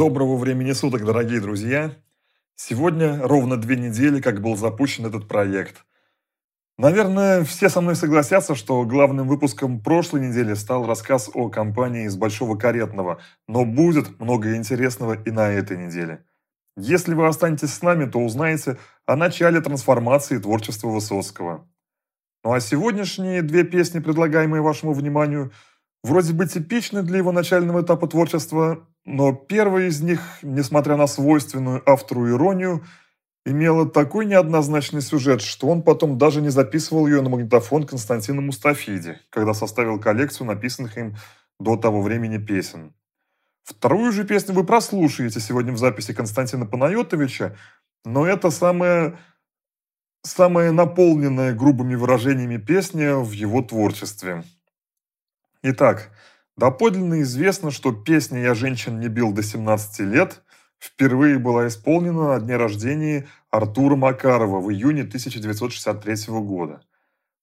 Доброго времени суток, дорогие друзья! Сегодня ровно две недели, как был запущен этот проект. Наверное, все со мной согласятся, что главным выпуском прошлой недели стал рассказ о компании из Большого Каретного, но будет много интересного и на этой неделе. Если вы останетесь с нами, то узнаете о начале трансформации творчества Высоцкого. Ну а сегодняшние две песни, предлагаемые вашему вниманию, вроде бы типичны для его начального этапа творчества, но первая из них, несмотря на свойственную автору иронию, имела такой неоднозначный сюжет, что он потом даже не записывал ее на магнитофон Константина Мустафиди, когда составил коллекцию написанных им до того времени песен. Вторую же песню вы прослушаете сегодня в записи Константина Панайотовича, но это самая, самая наполненная грубыми выражениями песня в его творчестве. Итак, Доподлинно известно, что песня «Я женщин не бил до 17 лет» впервые была исполнена на дне рождения Артура Макарова в июне 1963 года.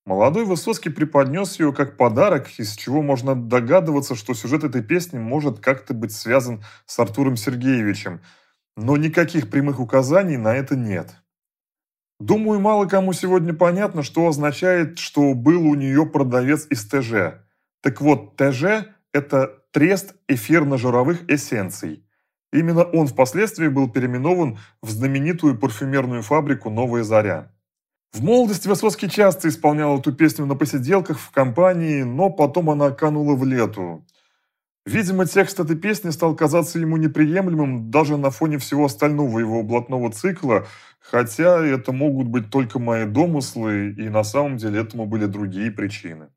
Молодой Высоцкий преподнес ее как подарок, из чего можно догадываться, что сюжет этой песни может как-то быть связан с Артуром Сергеевичем, но никаких прямых указаний на это нет. Думаю, мало кому сегодня понятно, что означает, что был у нее продавец из ТЖ. Так вот, ТЖ это трест эфирно-жировых эссенций. Именно он впоследствии был переименован в знаменитую парфюмерную фабрику «Новая заря». В молодости Высоцкий часто исполнял эту песню на посиделках в компании, но потом она канула в лету. Видимо, текст этой песни стал казаться ему неприемлемым даже на фоне всего остального его блатного цикла, хотя это могут быть только мои домыслы, и на самом деле этому были другие причины.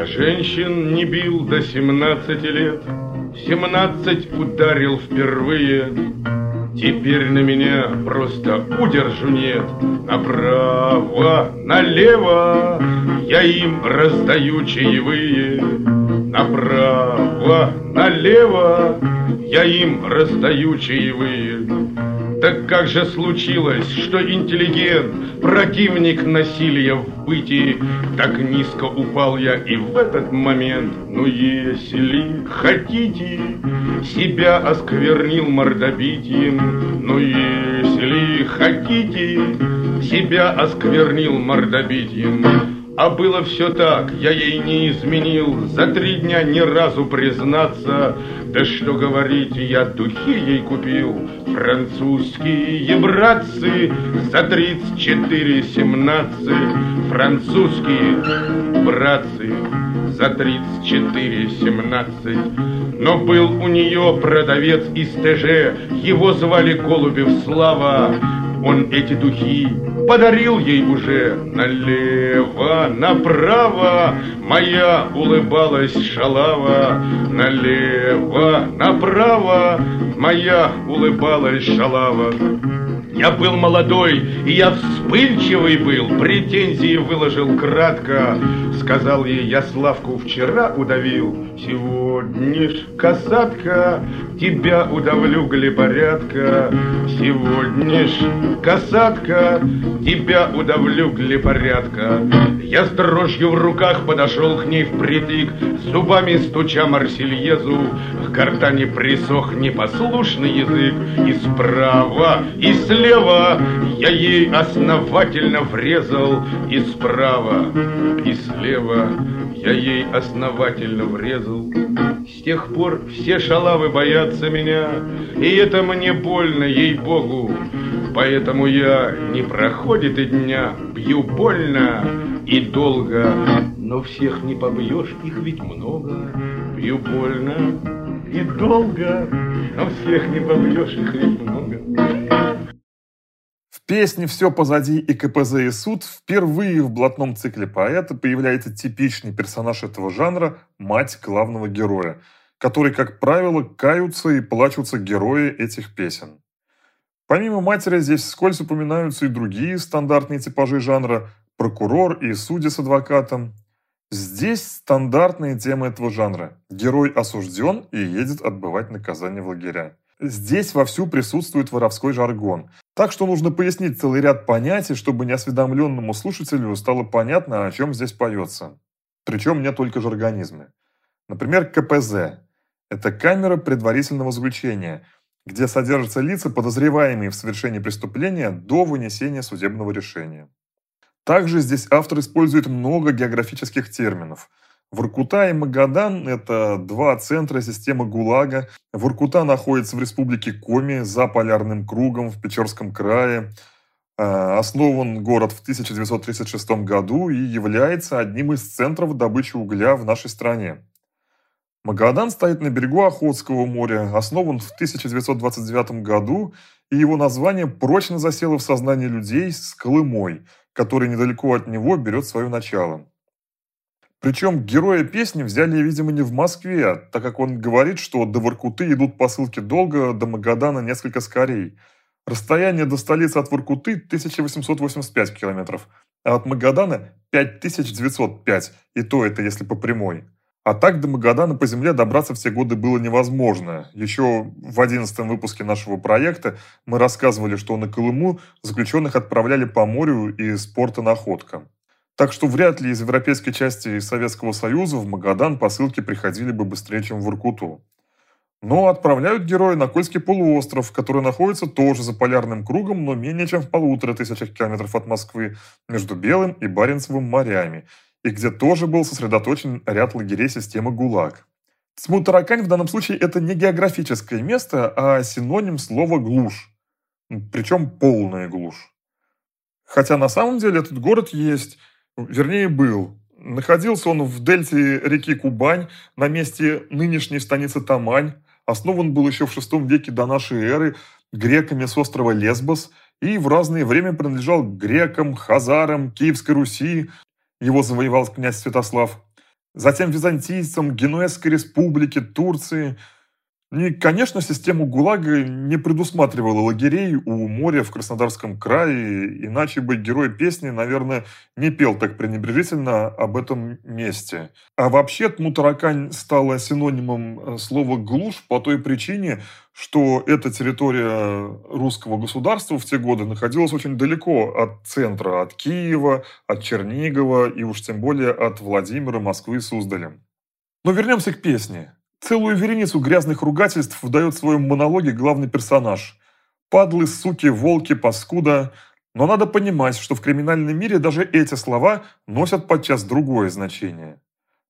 Я женщин не бил до семнадцати лет, семнадцать ударил впервые. Теперь на меня просто удержу нет. Направо, налево я им раздаю чаевые. Направо, налево я им раздаю чаевые. Так как же случилось, что интеллигент, противник насилия в бытии, так низко упал я и в этот момент, ну если хотите, себя осквернил мордобитием, ну если хотите, себя осквернил мордобитием. А было все так, я ей не изменил, за три дня ни разу признаться. Да что говорить, я духи ей купил, французские братцы, за тридцать четыре семнадцать. Французские братцы, за тридцать четыре семнадцать. Но был у нее продавец из ТЖ, его звали Голубев Слава. Он эти духи подарил ей уже налево, направо. Моя улыбалась шалава, налево, направо. Моя улыбалась шалава. Я был молодой, и я вспыльчивый был, претензии выложил кратко. Сказал ей, я Славку вчера удавил, сегодня ж касатка, тебя удавлю, глепорядка. Сегодня ж касатка, тебя удавлю, глепорядка. Я с дрожью в руках подошел к ней впритык, зубами стуча Марсельезу, к гортани присох непослушный язык, и справа, и слева я ей основательно врезал, и справа, и слева я ей основательно врезал. С тех пор все шалавы боятся меня, и это мне больно, ей-богу. Поэтому я не проходит и дня, бью больно и долго. Но всех не побьешь, их ведь много. Бью больно и долго, но всех не побьешь, их ведь много песне «Все позади» и КПЗ и суд впервые в блатном цикле поэта появляется типичный персонаж этого жанра – мать главного героя, который, как правило, каются и плачутся герои этих песен. Помимо матери здесь вскользь упоминаются и другие стандартные типажи жанра – прокурор и судья с адвокатом. Здесь стандартные темы этого жанра. Герой осужден и едет отбывать наказание в лагеря. Здесь вовсю присутствует воровской жаргон. Так что нужно пояснить целый ряд понятий, чтобы неосведомленному слушателю стало понятно, о чем здесь поется. Причем не только жаргонизмы. Например, КПЗ. Это камера предварительного заключения, где содержатся лица, подозреваемые в совершении преступления до вынесения судебного решения. Также здесь автор использует много географических терминов. Воркута и Магадан – это два центра системы ГУЛАГа. Воркута находится в республике Коми, за полярным кругом, в Печорском крае. Э, основан город в 1936 году и является одним из центров добычи угля в нашей стране. Магадан стоит на берегу Охотского моря, основан в 1929 году, и его название прочно засело в сознании людей с Колымой, который недалеко от него берет свое начало. Причем героя песни взяли, видимо, не в Москве, так как он говорит, что до Воркуты идут посылки долго, до Магадана несколько скорей – Расстояние до столицы от Воркуты 1885 километров, а от Магадана 5905, и то это если по прямой. А так до Магадана по земле добраться все годы было невозможно. Еще в 11 выпуске нашего проекта мы рассказывали, что на Колыму заключенных отправляли по морю из порта Находка. Так что вряд ли из европейской части Советского Союза в Магадан посылки приходили бы быстрее, чем в Воркуту. Но отправляют героя на Кольский полуостров, который находится тоже за полярным кругом, но менее чем в полутора тысячах километров от Москвы, между Белым и Баренцевым морями, и где тоже был сосредоточен ряд лагерей системы ГУЛАГ. Тьму-Таракань в данном случае это не географическое место, а синоним слова «глушь», причем полная глушь. Хотя на самом деле этот город есть, вернее был, Находился он в дельте реки Кубань, на месте нынешней станицы Тамань, Основан был еще в VI веке до нашей эры греками с острова Лесбос и в разное время принадлежал грекам, хазарам, Киевской Руси. Его завоевал князь Святослав. Затем византийцам, Генуэзской республике, Турции – и, конечно, систему ГУЛАГа не предусматривала лагерей у моря в Краснодарском крае, иначе бы герой песни, наверное, не пел так пренебрежительно об этом месте. А вообще Тмутаракань стала синонимом э, слова «глушь» по той причине, что эта территория русского государства в те годы находилась очень далеко от центра, от Киева, от Чернигова и уж тем более от Владимира, Москвы и Суздаля. Но вернемся к песне. Целую вереницу грязных ругательств выдает в своем монологе главный персонаж. Падлы, суки, волки, паскуда. Но надо понимать, что в криминальном мире даже эти слова носят подчас другое значение.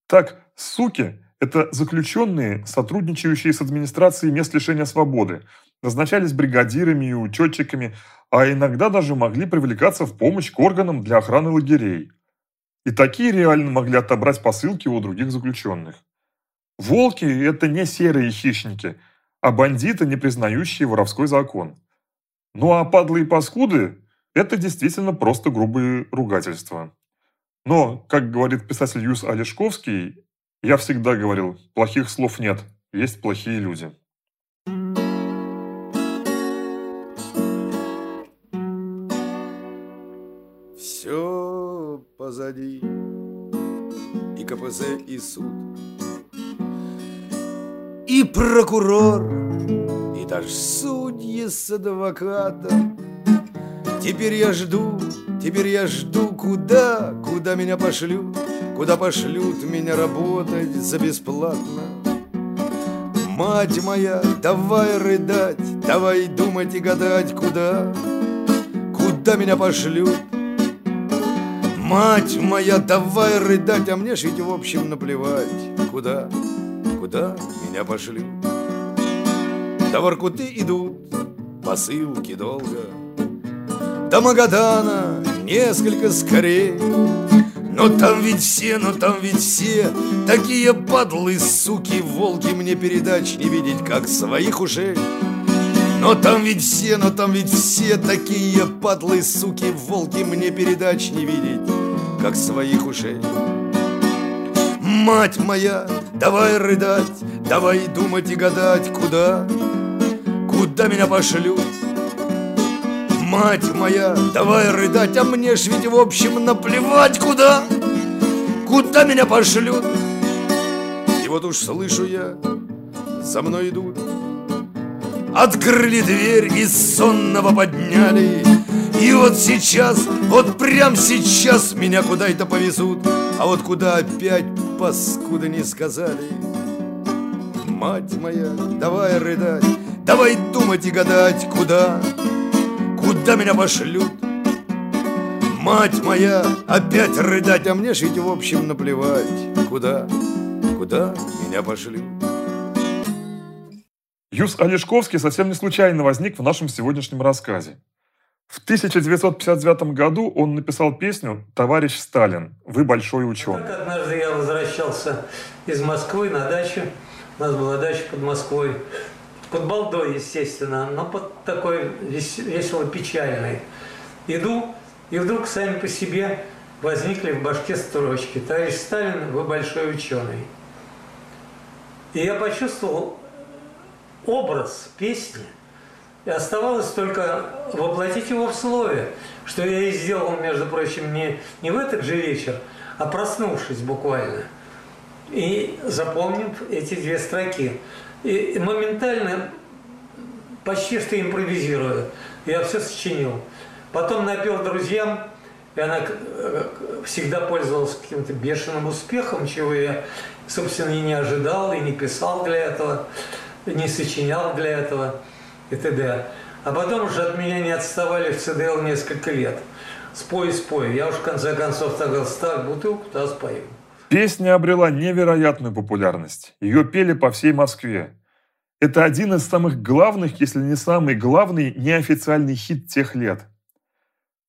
Так, суки – это заключенные, сотрудничающие с администрацией мест лишения свободы, назначались бригадирами и учетчиками, а иногда даже могли привлекаться в помощь к органам для охраны лагерей. И такие реально могли отобрать посылки у других заключенных. Волки – это не серые хищники, а бандиты, не признающие воровской закон. Ну а падлы и паскуды – это действительно просто грубые ругательства. Но, как говорит писатель Юс Олешковский, я всегда говорил, плохих слов нет, есть плохие люди. Все позади, и КПЗ, и суд – и прокурор, и даже судьи с адвокатом. Теперь я жду, теперь я жду, куда, куда меня пошлют, куда пошлют меня работать за бесплатно. Мать моя, давай рыдать, давай думать и гадать, куда, куда меня пошлют. Мать моя, давай рыдать, а мне ж ведь в общем наплевать, куда, куда меня пошлют. До Воркуты идут посылки долго, До Магадана несколько скорее. Но там ведь все, но там ведь все. Такие падлы, суки, волки Мне передач не видеть, как своих ушей но там ведь все, но там ведь все. Такие падлы, суки, волки Мне передач не видеть, как своих ушей Мать моя, давай рыдать, давай думать и гадать, куда, куда меня пошлют. Мать моя, давай рыдать, а мне ж ведь в общем наплевать, куда, куда меня пошлют. И вот уж слышу я, за мной идут, Открыли дверь и сонного подняли. И вот сейчас, вот прям сейчас Меня куда-то повезут. А вот куда опять паскуды не сказали Мать моя, давай рыдать, давай думать и гадать, куда, куда меня пошлют. Мать моя, опять рыдать, а мне ж ведь в общем наплевать, куда, куда меня пошлют. Юс Олешковский совсем не случайно возник в нашем сегодняшнем рассказе. В 1959 году он написал песню «Товарищ Сталин, вы большой ученый». Так однажды я возвращался из Москвы на дачу. У нас была дача под Москвой. Под балдой, естественно, но под такой весело-печальной. Иду, и вдруг сами по себе возникли в башке строчки. «Товарищ Сталин, вы большой ученый». И я почувствовал образ песни – и оставалось только воплотить его в слове, что я и сделал, между прочим, не, не в этот же вечер, а проснувшись буквально. И запомнив эти две строки. И моментально, почти что импровизируя, я все сочинил. Потом напел друзьям, и она э, всегда пользовалась каким-то бешеным успехом, чего я, собственно, и не ожидал, и не писал для этого, не сочинял для этого и т.д. А потом уже от меня не отставали в ЦДЛ несколько лет. Спой, спой. Я уж в конце концов так ставь бутылку, то спою. Песня обрела невероятную популярность. Ее пели по всей Москве. Это один из самых главных, если не самый главный, неофициальный хит тех лет.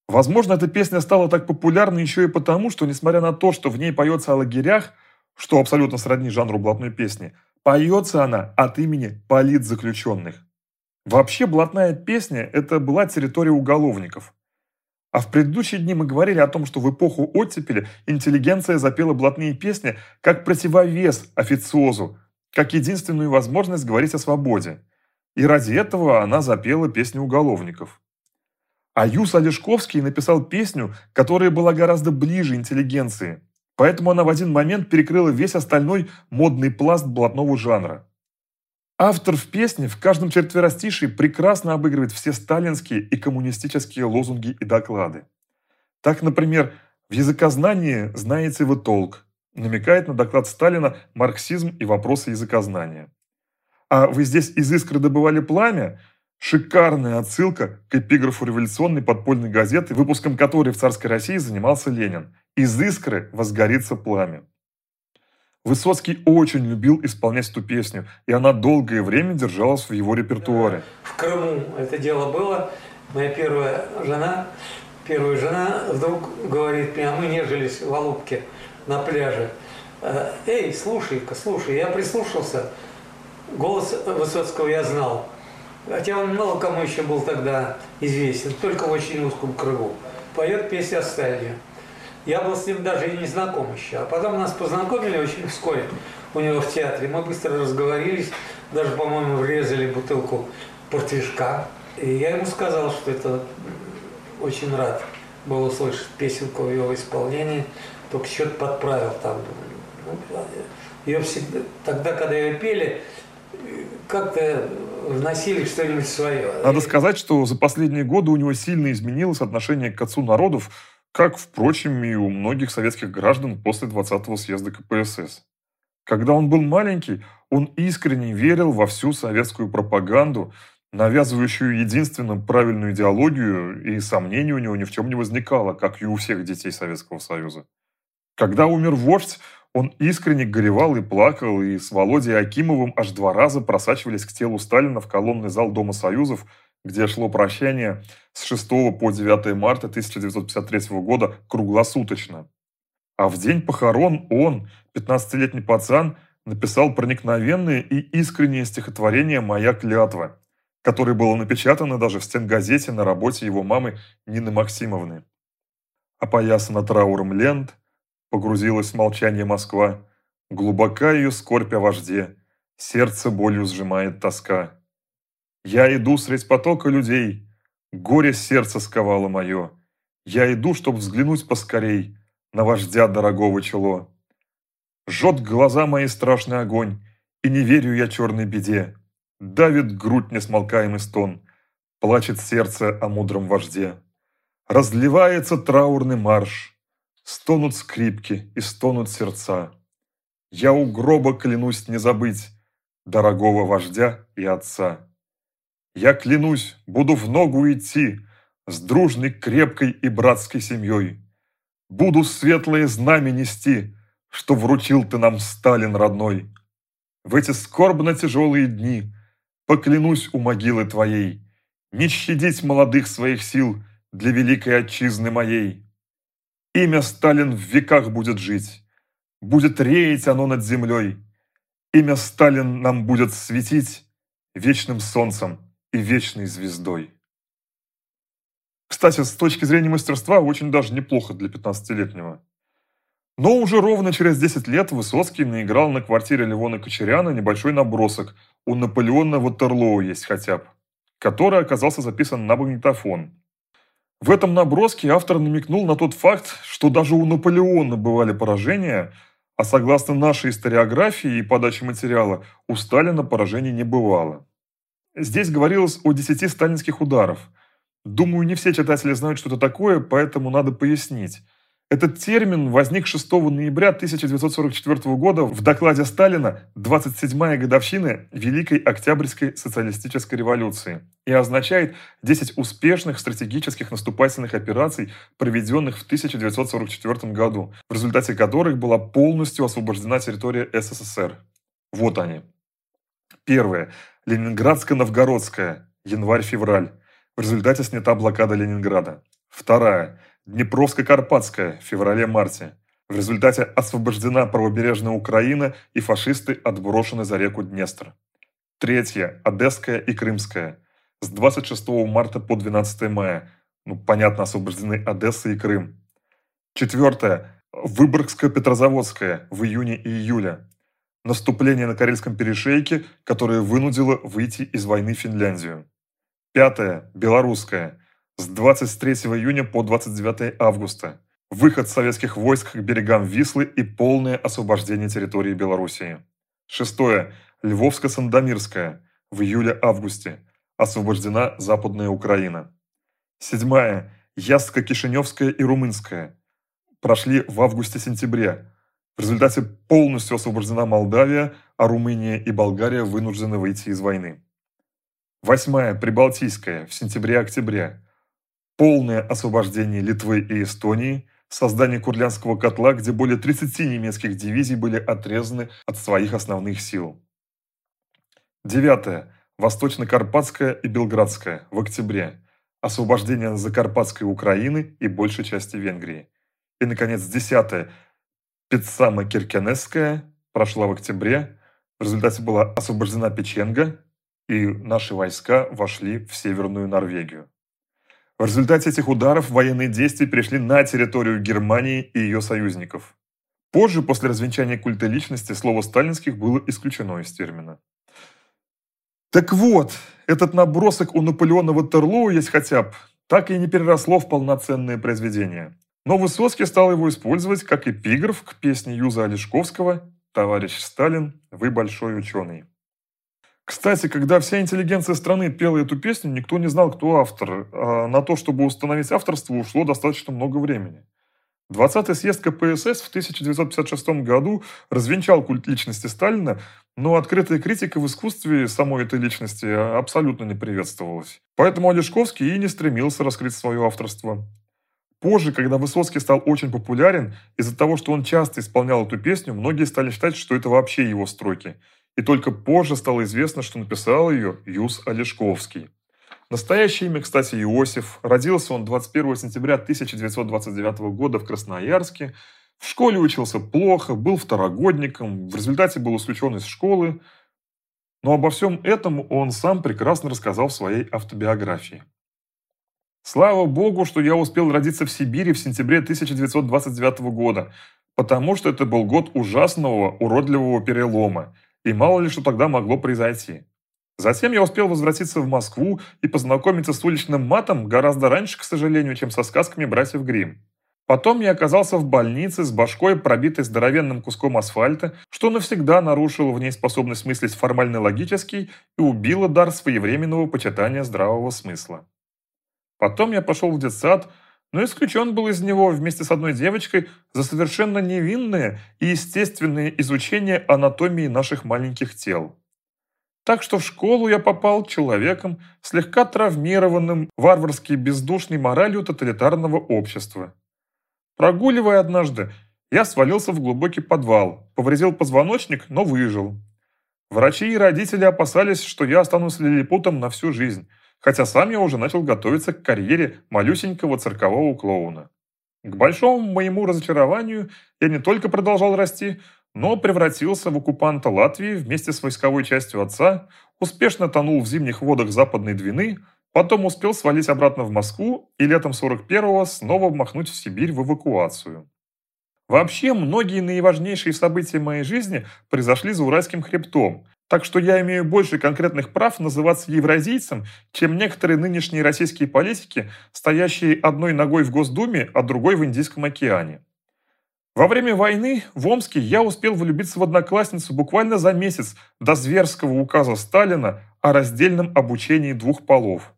Возможно, эта песня стала так популярной еще и потому, что, несмотря на то, что в ней поется о лагерях, что абсолютно сродни жанру блатной песни, поется она от имени политзаключенных. Вообще, блатная песня – это была территория уголовников. А в предыдущие дни мы говорили о том, что в эпоху оттепели интеллигенция запела блатные песни как противовес официозу, как единственную возможность говорить о свободе. И ради этого она запела песни уголовников. А Юс Олешковский написал песню, которая была гораздо ближе интеллигенции. Поэтому она в один момент перекрыла весь остальной модный пласт блатного жанра. Автор в песне в каждом четверостишии прекрасно обыгрывает все сталинские и коммунистические лозунги и доклады. Так, например, в языкознании знаете вы толк, намекает на доклад Сталина «Марксизм и вопросы языкознания». А вы здесь из искры добывали пламя? Шикарная отсылка к эпиграфу революционной подпольной газеты, выпуском которой в царской России занимался Ленин. «Из искры возгорится пламя». Высоцкий очень любил исполнять эту песню, и она долгое время держалась в его репертуаре. В Крыму это дело было. Моя первая жена, первая жена вдруг говорит мне, а мы нежились в Алубке на пляже. «Э, Эй, слушай-ка, слушай, я прислушался. Голос Высоцкого я знал. Хотя он мало кому еще был тогда известен, только в очень узком кругу. Поет песню о Сталине. Я был с ним даже и не знаком еще. А потом нас познакомили очень вскоре у него в театре. Мы быстро разговорились, даже, по-моему, врезали бутылку портвишка. И я ему сказал, что это очень рад был услышать песенку в его исполнении, только что-то подправил там. Ну, ее всегда, тогда, когда ее пели, как-то вносили что-нибудь свое. Надо сказать, что за последние годы у него сильно изменилось отношение к отцу народов, как, впрочем, и у многих советских граждан после 20-го съезда КПСС. Когда он был маленький, он искренне верил во всю советскую пропаганду, навязывающую единственную правильную идеологию, и сомнений у него ни в чем не возникало, как и у всех детей Советского Союза. Когда умер вождь, он искренне горевал и плакал, и с Володей Акимовым аж два раза просачивались к телу Сталина в колонный зал Дома Союзов, где шло прощание с 6 по 9 марта 1953 года круглосуточно. А в день похорон он, 15-летний пацан, написал проникновенное и искреннее стихотворение «Моя клятва», которое было напечатано даже в стенгазете на работе его мамы Нины Максимовны. Опоясана трауром лент, погрузилась в молчание Москва, глубока ее скорбь о вожде, сердце болью сжимает тоска. Я иду средь потока людей, горе сердце сковало мое. Я иду, чтоб взглянуть поскорей на вождя дорогого чело. Жжет глаза мои страшный огонь, и не верю я черной беде. Давит грудь несмолкаемый стон, плачет сердце о мудром вожде. Разливается траурный марш, стонут скрипки и стонут сердца. Я у гроба клянусь не забыть дорогого вождя и отца. Я клянусь, буду в ногу идти с дружной, крепкой и братской семьей. Буду светлое знамя нести, что вручил ты нам, Сталин родной. В эти скорбно тяжелые дни поклянусь у могилы твоей не щадить молодых своих сил для великой отчизны моей. Имя Сталин в веках будет жить, будет реять оно над землей. Имя Сталин нам будет светить вечным солнцем и вечной звездой. Кстати, с точки зрения мастерства, очень даже неплохо для 15-летнего. Но уже ровно через 10 лет Высоцкий наиграл на квартире Левона Кочеряна небольшой набросок «У Наполеона Ватерлоу есть хотя бы», который оказался записан на магнитофон. В этом наброске автор намекнул на тот факт, что даже у Наполеона бывали поражения, а согласно нашей историографии и подаче материала, у Сталина поражений не бывало. Здесь говорилось о 10 сталинских ударов. Думаю, не все читатели знают, что это такое, поэтому надо пояснить. Этот термин возник 6 ноября 1944 года в докладе Сталина «27-я годовщина Великой Октябрьской социалистической революции» и означает 10 успешных стратегических наступательных операций, проведенных в 1944 году, в результате которых была полностью освобождена территория СССР. Вот они. Первое. Ленинградско-Новгородская. Январь-февраль. В результате снята блокада Ленинграда. Вторая. Днепровско-Карпатская в феврале-марте. В результате освобождена правобережная Украина и фашисты отброшены за реку Днестр. Третья. Одесская и Крымская. С 26 марта по 12 мая. Ну, понятно, освобождены Одесса и Крым. Четвертое. Выборгско-Петрозаводская в июне и июле наступление на Карельском перешейке, которое вынудило выйти из войны Финляндию. Пятое. Белорусская. С 23 июня по 29 августа. Выход советских войск к берегам Вислы и полное освобождение территории Белоруссии. Шестое. Львовско-Сандомирская. В июле-августе. Освобождена Западная Украина. Седьмая. Яско-Кишиневская и Румынская. Прошли в августе-сентябре. В результате полностью освобождена Молдавия, а Румыния и Болгария вынуждены выйти из войны. Восьмая, Прибалтийская, в сентябре-октябре. Полное освобождение Литвы и Эстонии, создание Курлянского котла, где более 30 немецких дивизий были отрезаны от своих основных сил. Девятое, Восточно-Карпатская и Белградская, в октябре. Освобождение Закарпатской Украины и большей части Венгрии. И, наконец, десятое, Пиццама Киркенесская прошла в октябре. В результате была освобождена Печенга, и наши войска вошли в Северную Норвегию. В результате этих ударов военные действия перешли на территорию Германии и ее союзников. Позже, после развенчания культа личности, слово «сталинских» было исключено из термина. Так вот, этот набросок у Наполеона Ватерлоу есть хотя бы, так и не переросло в полноценное произведение. Но Высоцкий стал его использовать как эпиграф к песне Юза Олешковского «Товарищ Сталин, вы большой ученый». Кстати, когда вся интеллигенция страны пела эту песню, никто не знал, кто автор. А на то, чтобы установить авторство, ушло достаточно много времени. 20-й съезд КПСС в 1956 году развенчал культ личности Сталина, но открытая критика в искусстве самой этой личности абсолютно не приветствовалась. Поэтому Олешковский и не стремился раскрыть свое авторство. Позже, когда Высоцкий стал очень популярен, из-за того, что он часто исполнял эту песню, многие стали считать, что это вообще его строки. И только позже стало известно, что написал ее Юс Олешковский. Настоящее имя, кстати, Иосиф. Родился он 21 сентября 1929 года в Красноярске. В школе учился плохо, был второгодником, в результате был исключен из школы. Но обо всем этом он сам прекрасно рассказал в своей автобиографии. Слава богу, что я успел родиться в Сибири в сентябре 1929 года, потому что это был год ужасного, уродливого перелома, и мало ли что тогда могло произойти. Затем я успел возвратиться в Москву и познакомиться с уличным матом гораздо раньше, к сожалению, чем со сказками братьев Гримм. Потом я оказался в больнице с башкой, пробитой здоровенным куском асфальта, что навсегда нарушило в ней способность мыслить формально-логически и убило дар своевременного почитания здравого смысла. Потом я пошел в детсад, но исключен был из него вместе с одной девочкой за совершенно невинное и естественное изучение анатомии наших маленьких тел. Так что в школу я попал человеком, слегка травмированным варварски бездушной моралью тоталитарного общества. Прогуливая однажды, я свалился в глубокий подвал, повредил позвоночник, но выжил. Врачи и родители опасались, что я останусь лилипутом на всю жизнь, хотя сам я уже начал готовиться к карьере малюсенького циркового клоуна. К большому моему разочарованию я не только продолжал расти, но превратился в оккупанта Латвии вместе с войсковой частью отца, успешно тонул в зимних водах Западной Двины, потом успел свалить обратно в Москву и летом 41-го снова махнуть в Сибирь в эвакуацию. Вообще, многие наиважнейшие события моей жизни произошли за Уральским хребтом, так что я имею больше конкретных прав называться евразийцем, чем некоторые нынешние российские политики, стоящие одной ногой в Госдуме, а другой в Индийском океане. Во время войны в Омске я успел влюбиться в одноклассницу буквально за месяц до зверского указа Сталина о раздельном обучении двух полов.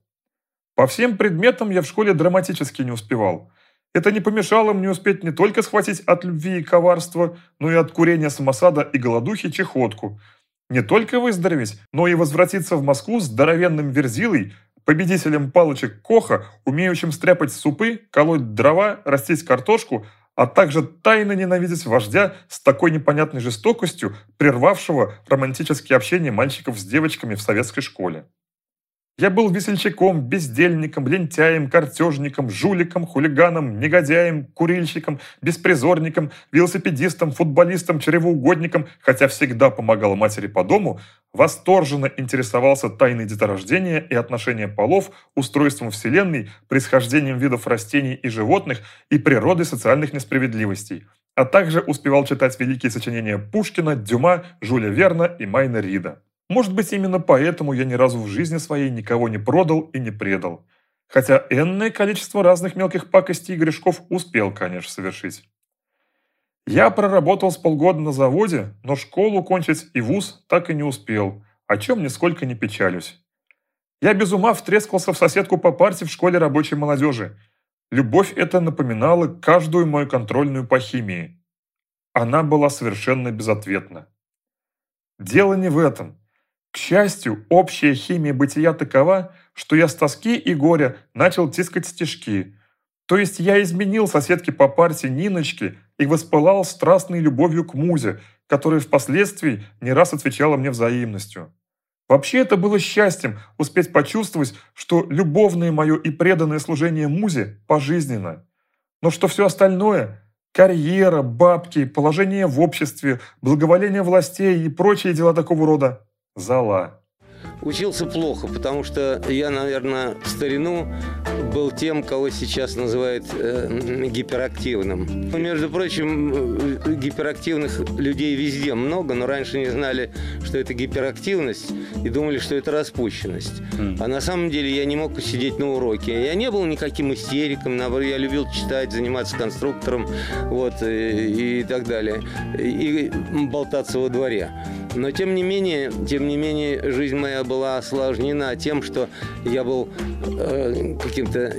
По всем предметам я в школе драматически не успевал. Это не помешало мне успеть не только схватить от любви и коварства, но и от курения самосада и голодухи чехотку. Не только выздороветь, но и возвратиться в Москву здоровенным верзилой, победителем палочек Коха, умеющим стряпать супы, колоть дрова, растить картошку – а также тайно ненавидеть вождя с такой непонятной жестокостью, прервавшего романтические общения мальчиков с девочками в советской школе. Я был весельчаком, бездельником, лентяем, картежником, жуликом, хулиганом, негодяем, курильщиком, беспризорником, велосипедистом, футболистом, чревоугодником, хотя всегда помогал матери по дому, восторженно интересовался тайной деторождения и отношения полов, устройством Вселенной, происхождением видов растений и животных и природой социальных несправедливостей, а также успевал читать великие сочинения Пушкина, Дюма, Жюля Верна и Майна Рида. Может быть, именно поэтому я ни разу в жизни своей никого не продал и не предал. Хотя энное количество разных мелких пакостей и грешков успел, конечно, совершить. Я проработал с полгода на заводе, но школу кончить и вуз так и не успел, о чем нисколько не печалюсь. Я без ума втрескался в соседку по партии в школе рабочей молодежи. Любовь эта напоминала каждую мою контрольную по химии. Она была совершенно безответна. Дело не в этом. К счастью, общая химия бытия такова, что я с тоски и горя начал тискать стежки. То есть я изменил соседке по партии Ниночке и воспылал страстной любовью к музе, которая впоследствии не раз отвечала мне взаимностью. Вообще это было счастьем успеть почувствовать, что любовное мое и преданное служение музе пожизненно. Но что все остальное – карьера, бабки, положение в обществе, благоволение властей и прочие дела такого рода зала. Учился плохо, потому что я, наверное, в старину был тем, кого сейчас называют э, гиперактивным. Между прочим, э, гиперактивных людей везде много, но раньше не знали, что это гиперактивность, и думали, что это распущенность. Mm. А на самом деле я не мог посидеть на уроке. Я не был никаким истериком, наоборот, я любил читать, заниматься конструктором, вот, и, э, и так далее, и болтаться во дворе. Но тем не менее, тем не менее, жизнь моя была осложнена тем, что я был э, каким-то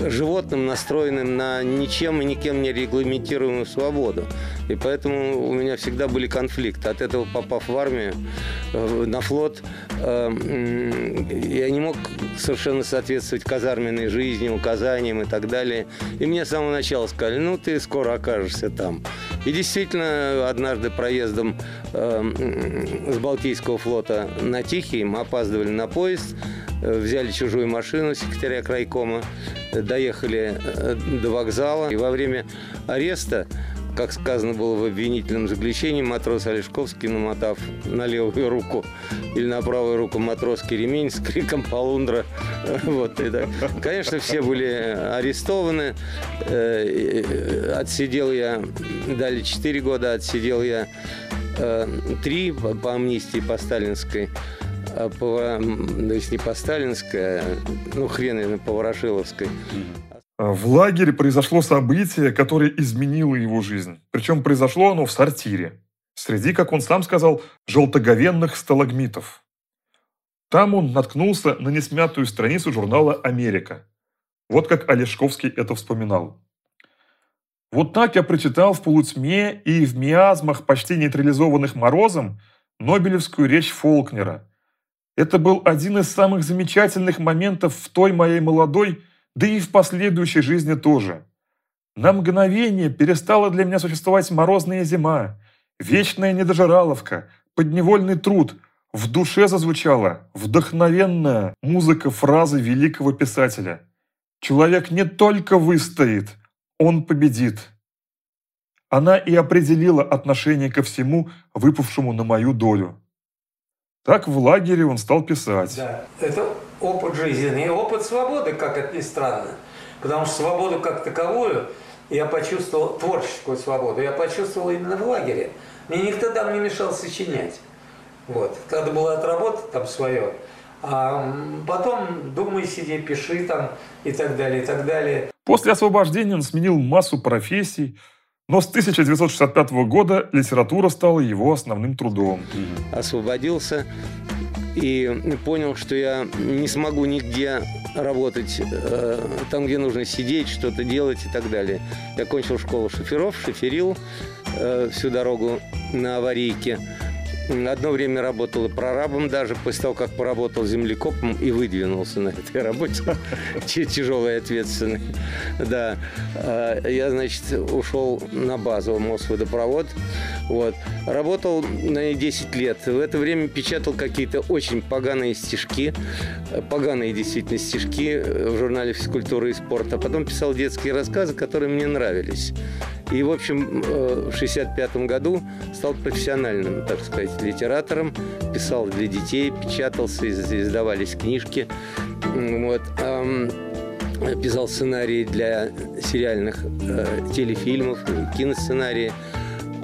животным, настроенным на ничем и никем не регламентируемую свободу. И поэтому у меня всегда были конфликты. От этого, попав в армию, э, на флот, э, я не мог совершенно соответствовать казарменной жизни, указаниям и так далее. И мне с самого начала сказали, ну, ты скоро окажешься там. И действительно, однажды проездом э, с Балтийского флота на Тихий мы опаздывали на поезд, взяли чужую машину секретаря крайкома, доехали до вокзала. И во время ареста как сказано было в обвинительном заключении, матрос Олешковский, намотав на левую руку или на правую руку матросский ремень с криком «Полундра». Вот это. Конечно, все были арестованы. Э, отсидел я, дали 4 года, отсидел я 3 э, по амнистии, по сталинской а по, то есть не по сталинской, а, ну, хрен, по Ворошиловской. А, в лагере произошло событие, которое изменило его жизнь. Причем произошло оно в сортире. Среди, как он сам сказал, желтоговенных сталагмитов. Там он наткнулся на несмятую страницу журнала «Америка». Вот как Олешковский это вспоминал. Вот так я прочитал в полутьме и в миазмах, почти нейтрализованных морозом, Нобелевскую речь Фолкнера, Это был один из самых замечательных моментов в той моей молодой, да и в последующей жизни тоже. На мгновение перестала для меня существовать морозная зима, вечная недожираловка, подневольный труд. В душе зазвучала вдохновенная музыка фразы великого писателя. Человек не только выстоит, он победит. Она и определила отношение ко всему, выпавшему на мою долю. Так в лагере он стал писать. Да, это опыт жизни и опыт свободы, как это ни странно. Потому что свободу как таковую я почувствовал, творческую свободу, я почувствовал именно в лагере. Мне никто там не мешал сочинять. Вот. Когда было отработать там свое, а потом думай, сиди, пиши там и так далее, и так далее. После освобождения он сменил массу профессий, но с 1965 года литература стала его основным трудом. Освободился и понял, что я не смогу нигде работать э, там, где нужно сидеть, что-то делать и так далее. Я кончил школу шоферов, шоферил э, всю дорогу на аварийке. Одно время работал и прорабом даже, после того, как поработал землекопом и выдвинулся на этой работе. Тяжелой и ответственной. Да. А, я, значит, ушел на базу Мосводопровод. Вот. Работал на ней 10 лет. В это время печатал какие-то очень поганые стишки. Поганые действительно стишки в журнале «Физкультура и спорт». А потом писал детские рассказы, которые мне нравились. И, в общем, э, в 1965 году стал профессиональным, так сказать, литератором. Писал для детей, печатался, издавались книжки. Вот. Писал сценарии для сериальных э, телефильмов, киносценарии.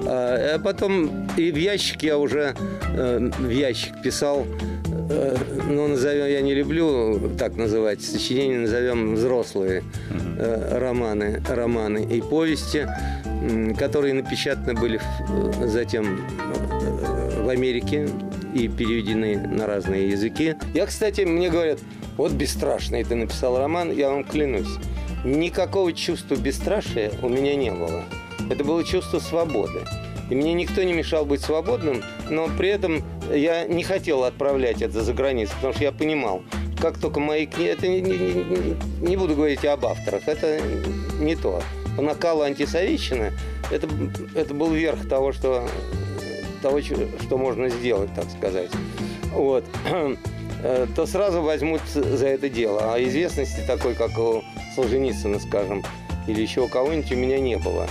А, а потом и в ящик я уже э, в ящик писал ну, назовем, я не люблю так называть, сочинения назовем взрослые э, романы, романы и повести, которые напечатаны были э, затем в Америке и переведены на разные языки. Я, кстати, мне говорят, вот бесстрашный ты написал роман, я вам клянусь, никакого чувства бесстрашия у меня не было. Это было чувство свободы. И мне никто не мешал быть свободным, но при этом я не хотел отправлять это за границу, потому что я понимал, как только мои книги... Это не, не, не, не буду говорить об авторах, это не то. По накалу антисоветчины это, это был верх того, что, того, что можно сделать, так сказать. Вот то сразу возьмут за это дело. А известности такой, как у Солженицына, скажем, или еще у кого-нибудь у меня не было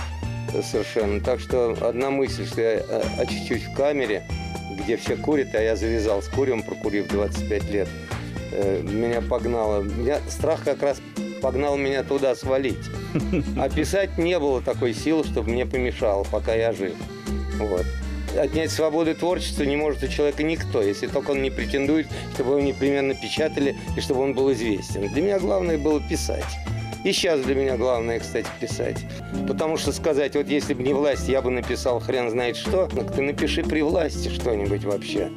совершенно. Так что одна мысль, что я э, очутюсь в камере, где все курят, а я завязал с курем, прокурив 25 лет, э, меня погнало. Меня, страх как раз погнал меня туда свалить. А писать не было такой силы, чтобы мне помешало, пока я жив. Вот. Отнять свободу творчества не может у человека никто, если только он не претендует, чтобы его непременно печатали и чтобы он был известен. Для меня главное было писать. И сейчас для меня главное, кстати, писать. Потому что сказать, вот если бы не власть, я бы написал хрен знает что, так ты напиши при власти что-нибудь вообще,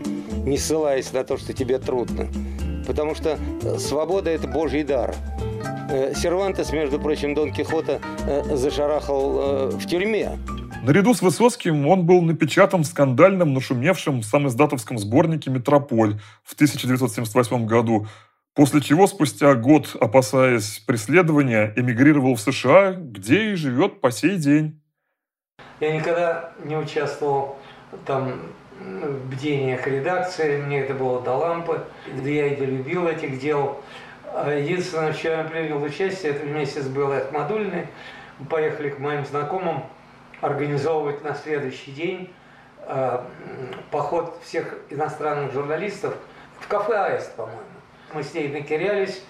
не ссылаясь на то, что тебе трудно. Потому что э, свобода – это божий дар. Э, Сервантес, между прочим, Дон Кихота э, зашарахал в тюрьме. Наряду с Высоцким он был напечатан в скандальном, нашумевшем самоиздатовском сборнике «Метрополь» в 1978 году, После чего спустя год, опасаясь преследования, эмигрировал в США, где и живет по сей день. Я никогда не участвовал там в бдениях редакции, мне это было до лампы, я и любил этих дел. А единственное, в чем я принял участие, это вместе с Белой Ахмадульной. Мы поехали к моим знакомым организовывать на следующий день э, поход всех иностранных журналистов в кафе «Аист», по-моему. Мы с ней накирялись,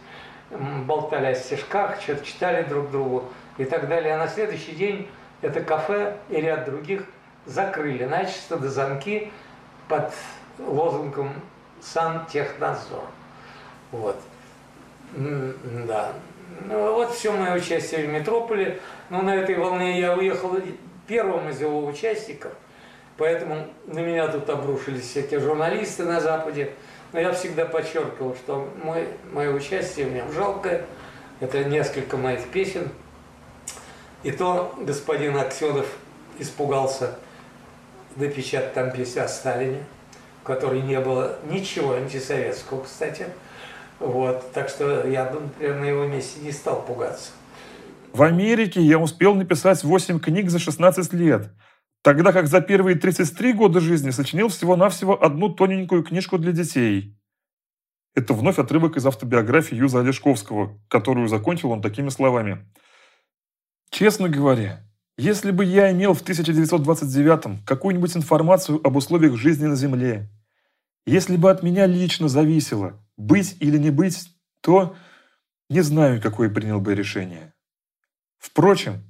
болтали о стишках, что-то читали друг другу и так далее. А на следующий день это кафе и ряд других закрыли начисто до замки под лозунгом «Сантехнадзор». Вот. Да. Ну, вот все мое участие в метрополе. Но на этой волне я уехал первым из его участников, поэтому на меня тут обрушились всякие журналисты на Западе. Но я всегда подчеркивал, что мой, мое участие в нем жалкое. Это несколько моих песен. И то господин Аксенов испугался допечатать там песню о Сталине. в которой не было ничего антисоветского, кстати. Вот, так что я бы, например, на его месте не стал пугаться. В Америке я успел написать 8 книг за 16 лет, тогда как за первые 33 года жизни сочинил всего-навсего одну тоненькую книжку для детей. Это вновь отрывок из автобиографии Юза Олешковского, которую закончил он такими словами. «Честно говоря, если бы я имел в 1929 какую-нибудь информацию об условиях жизни на Земле, если бы от меня лично зависело, быть или не быть, то не знаю, какое принял бы решение. Впрочем,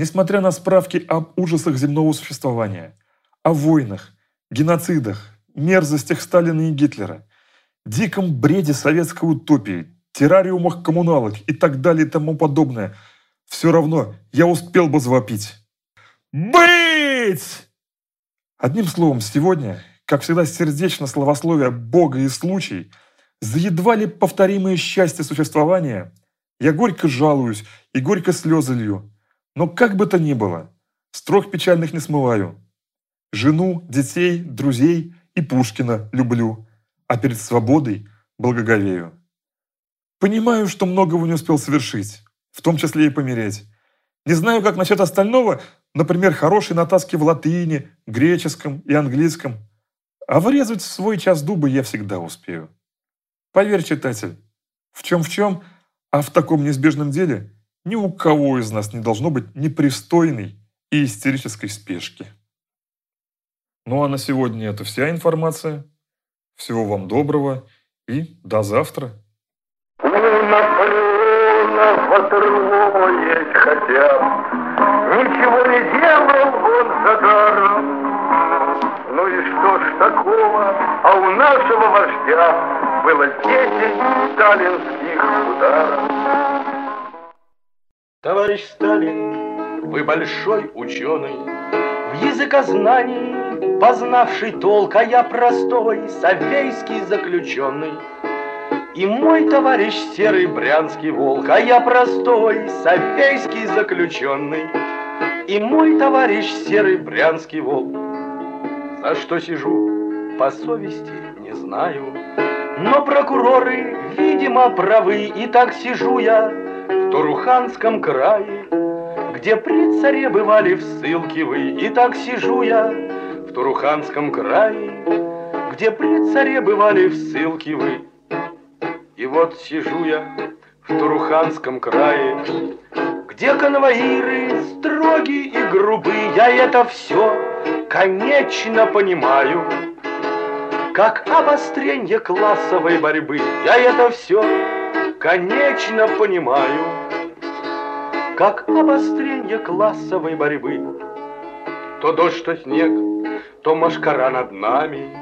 несмотря на справки об ужасах земного существования, о войнах, геноцидах, мерзостях Сталина и Гитлера, диком бреде советской утопии, террариумах коммуналок и так далее и тому подобное, все равно я успел бы завопить. Быть! Одним словом, сегодня, как всегда сердечно словословие Бога и случай, за едва ли повторимое счастье существования, я горько жалуюсь и горько слезы лью. Но как бы то ни было, строк печальных не смываю. Жену, детей, друзей и Пушкина люблю, а перед свободой благоговею. Понимаю, что многого не успел совершить, в том числе и помереть. Не знаю, как насчет остального, например, хорошей натаски в латыни, греческом и английском. А врезать в свой час дуба я всегда успею. Поверь, читатель, в чем в чем, а в таком неизбежном деле ни у кого из нас не должно быть непристойной и истерической спешки. Ну а на сегодня это вся информация. Всего вам доброго и до завтра. Ничего не делал он за даром. Ну и что ж такого, а у нашего вождя было десять сталинских ударов. Товарищ Сталин, вы большой ученый, В языкознании познавший толк, А я простой совейский заключенный. И мой товарищ серый брянский волк, А я простой совейский заключенный. И мой товарищ серый брянский волк. За что сижу, по совести не знаю, Но прокуроры, видимо, правы, И так сижу я Туруханском крае, Где при царе бывали в ссылке вы, И так сижу я в Туруханском крае, Где при царе бывали в ссылке вы. И вот сижу я в Туруханском крае, Где конвоиры строги и грубы, Я это все конечно понимаю, Как обострение классовой борьбы, Я это все конечно понимаю, Как обострение классовой борьбы. То дождь, то снег, то машкара над нами,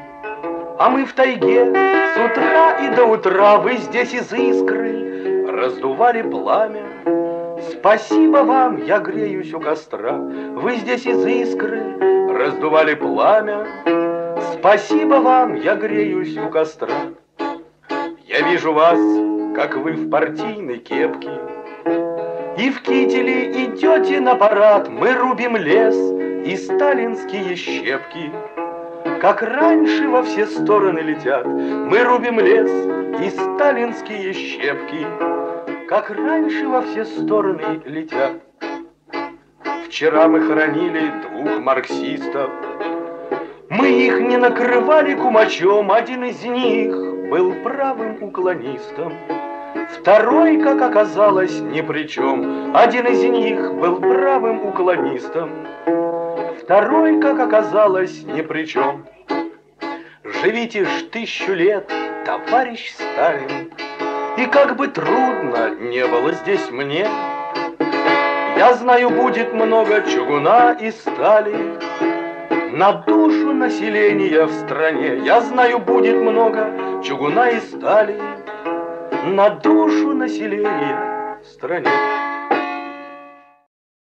А мы в тайге с утра и до утра Вы здесь из искры раздували пламя. Спасибо вам, я греюсь у костра, Вы здесь из искры раздували пламя. Спасибо вам, я греюсь у костра. Я вижу вас, как вы в партийной кепке, И в кителе идете на парад, Мы рубим лес и сталинские щепки. Как раньше во все стороны летят, Мы рубим лес и сталинские щепки. Как раньше во все стороны летят. Вчера мы хоронили двух марксистов, Мы их не накрывали кумачом, Один из них был правым уклонистом, Второй, как оказалось, ни при чем. Один из них был правым уклонистом, Второй, как оказалось, ни при чем. Живите ж тысячу лет, товарищ Сталин, И как бы трудно не было здесь мне, Я знаю, будет много чугуна и стали, на душу населения в стране, я знаю, будет много чугуна и стали, на душу населения в стране.